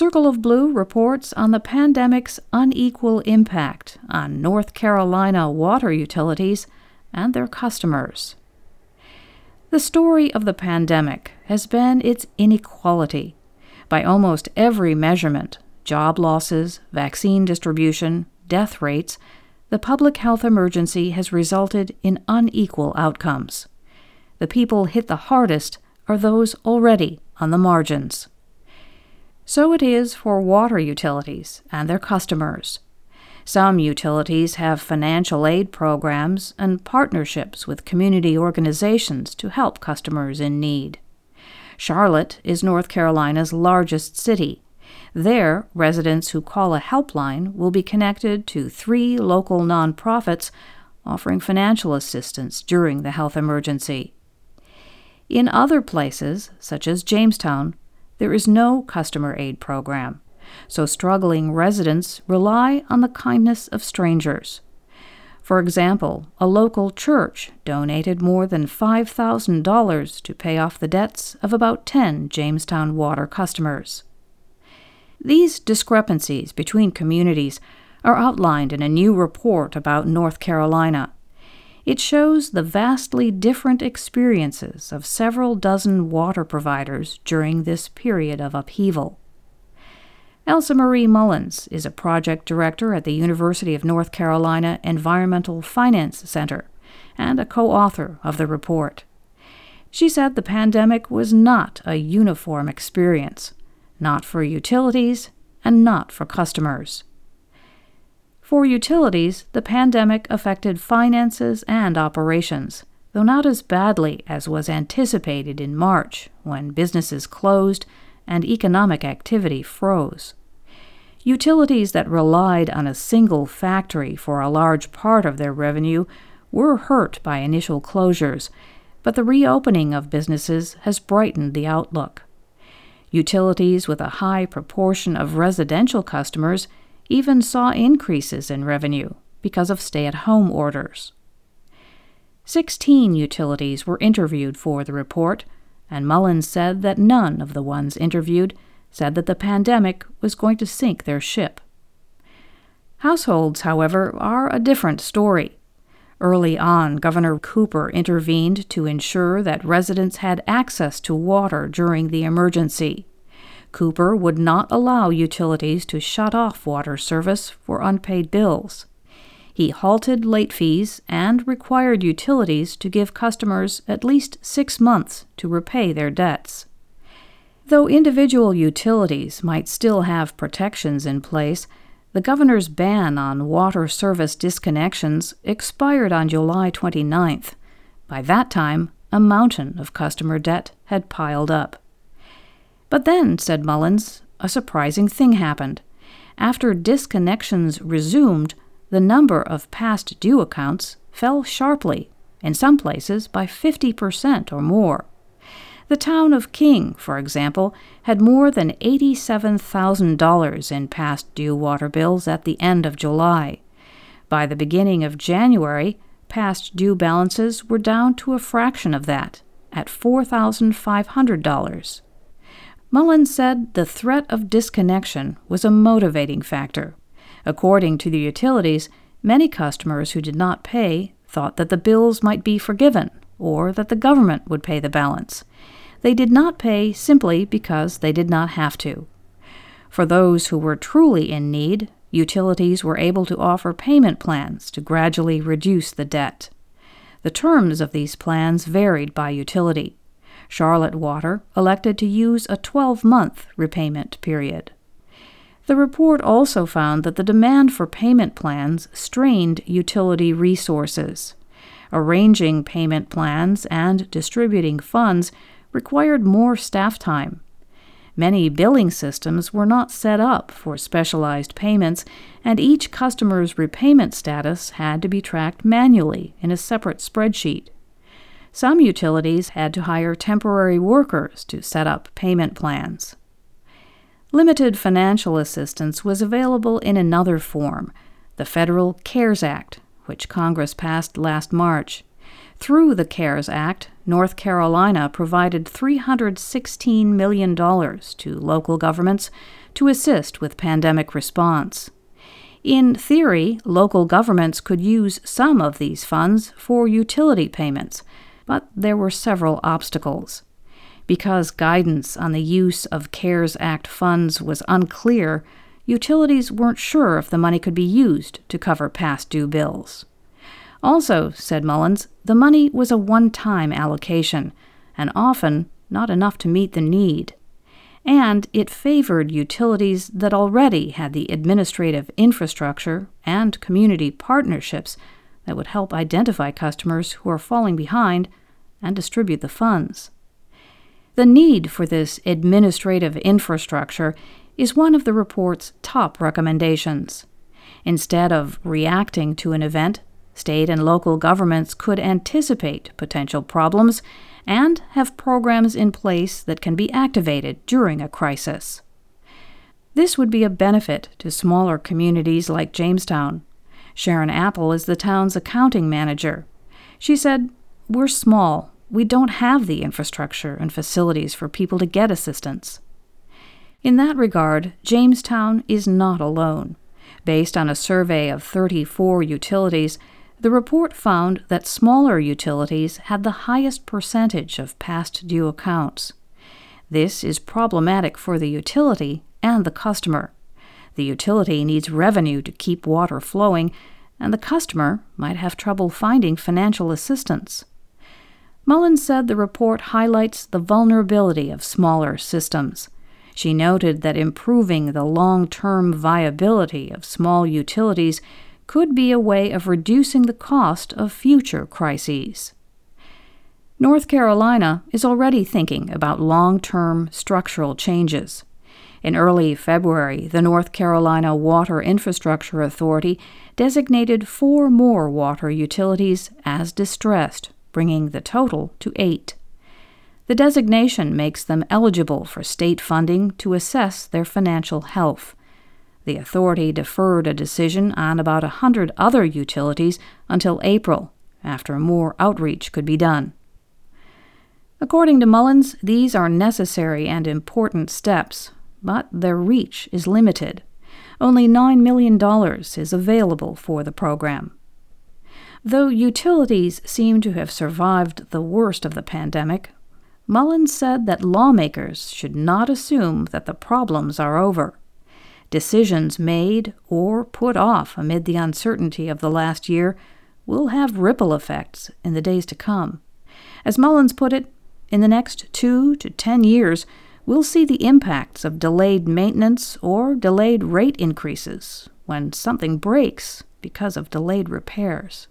Circle of Blue reports on the pandemic's unequal impact on North Carolina water utilities and their customers. The story of the pandemic has been its inequality. By almost every measurement job losses, vaccine distribution, death rates the public health emergency has resulted in unequal outcomes. The people hit the hardest are those already on the margins. So it is for water utilities and their customers. Some utilities have financial aid programs and partnerships with community organizations to help customers in need. Charlotte is North Carolina's largest city. There, residents who call a helpline will be connected to three local nonprofits offering financial assistance during the health emergency. In other places, such as Jamestown, there is no customer aid program, so struggling residents rely on the kindness of strangers. For example, a local church donated more than $5,000 to pay off the debts of about 10 Jamestown water customers. These discrepancies between communities are outlined in a new report about North Carolina it shows the vastly different experiences of several dozen water providers during this period of upheaval. Elsa Marie Mullins is a project director at the University of North Carolina Environmental Finance Center and a co author of the report. She said the pandemic was not a uniform experience, not for utilities and not for customers. For utilities, the pandemic affected finances and operations, though not as badly as was anticipated in March when businesses closed and economic activity froze. Utilities that relied on a single factory for a large part of their revenue were hurt by initial closures, but the reopening of businesses has brightened the outlook. Utilities with a high proportion of residential customers even saw increases in revenue because of stay at home orders. Sixteen utilities were interviewed for the report, and Mullins said that none of the ones interviewed said that the pandemic was going to sink their ship. Households, however, are a different story. Early on, Governor Cooper intervened to ensure that residents had access to water during the emergency. Cooper would not allow utilities to shut off water service for unpaid bills. He halted late fees and required utilities to give customers at least six months to repay their debts. Though individual utilities might still have protections in place, the governor's ban on water service disconnections expired on July 29th. By that time, a mountain of customer debt had piled up. But then, said Mullins, a surprising thing happened. After disconnections resumed, the number of past due accounts fell sharply, in some places by 50% or more. The town of King, for example, had more than $87,000 in past due water bills at the end of July. By the beginning of January, past due balances were down to a fraction of that, at $4,500. Mullins said the threat of disconnection was a motivating factor. According to the utilities, many customers who did not pay thought that the bills might be forgiven or that the government would pay the balance. They did not pay simply because they did not have to. For those who were truly in need, utilities were able to offer payment plans to gradually reduce the debt. The terms of these plans varied by utility. Charlotte Water elected to use a 12 month repayment period. The report also found that the demand for payment plans strained utility resources. Arranging payment plans and distributing funds required more staff time. Many billing systems were not set up for specialized payments, and each customer's repayment status had to be tracked manually in a separate spreadsheet. Some utilities had to hire temporary workers to set up payment plans. Limited financial assistance was available in another form the Federal CARES Act, which Congress passed last March. Through the CARES Act, North Carolina provided $316 million to local governments to assist with pandemic response. In theory, local governments could use some of these funds for utility payments, but there were several obstacles. Because guidance on the use of CARES Act funds was unclear, utilities weren't sure if the money could be used to cover past due bills. Also, said Mullins, the money was a one time allocation, and often not enough to meet the need and it favored utilities that already had the administrative infrastructure and community partnerships that would help identify customers who are falling behind and distribute the funds. The need for this administrative infrastructure is one of the report's top recommendations. Instead of reacting to an event, state and local governments could anticipate potential problems and have programs in place that can be activated during a crisis. This would be a benefit to smaller communities like Jamestown. Sharon Apple is the town's accounting manager. She said, We're small. We don't have the infrastructure and facilities for people to get assistance. In that regard, Jamestown is not alone. Based on a survey of 34 utilities, the report found that smaller utilities had the highest percentage of past due accounts. This is problematic for the utility and the customer. The utility needs revenue to keep water flowing, and the customer might have trouble finding financial assistance. Mullins said the report highlights the vulnerability of smaller systems. She noted that improving the long term viability of small utilities could be a way of reducing the cost of future crises. North Carolina is already thinking about long term structural changes. In early February, the North Carolina Water Infrastructure Authority designated four more water utilities as distressed, bringing the total to eight. The designation makes them eligible for state funding to assess their financial health. The authority deferred a decision on about a hundred other utilities until April, after more outreach could be done. According to Mullins, these are necessary and important steps, but their reach is limited. Only $9 million is available for the program. Though utilities seem to have survived the worst of the pandemic, Mullins said that lawmakers should not assume that the problems are over. Decisions made or put off amid the uncertainty of the last year will have ripple effects in the days to come. As Mullins put it, in the next two to ten years, we'll see the impacts of delayed maintenance or delayed rate increases when something breaks because of delayed repairs.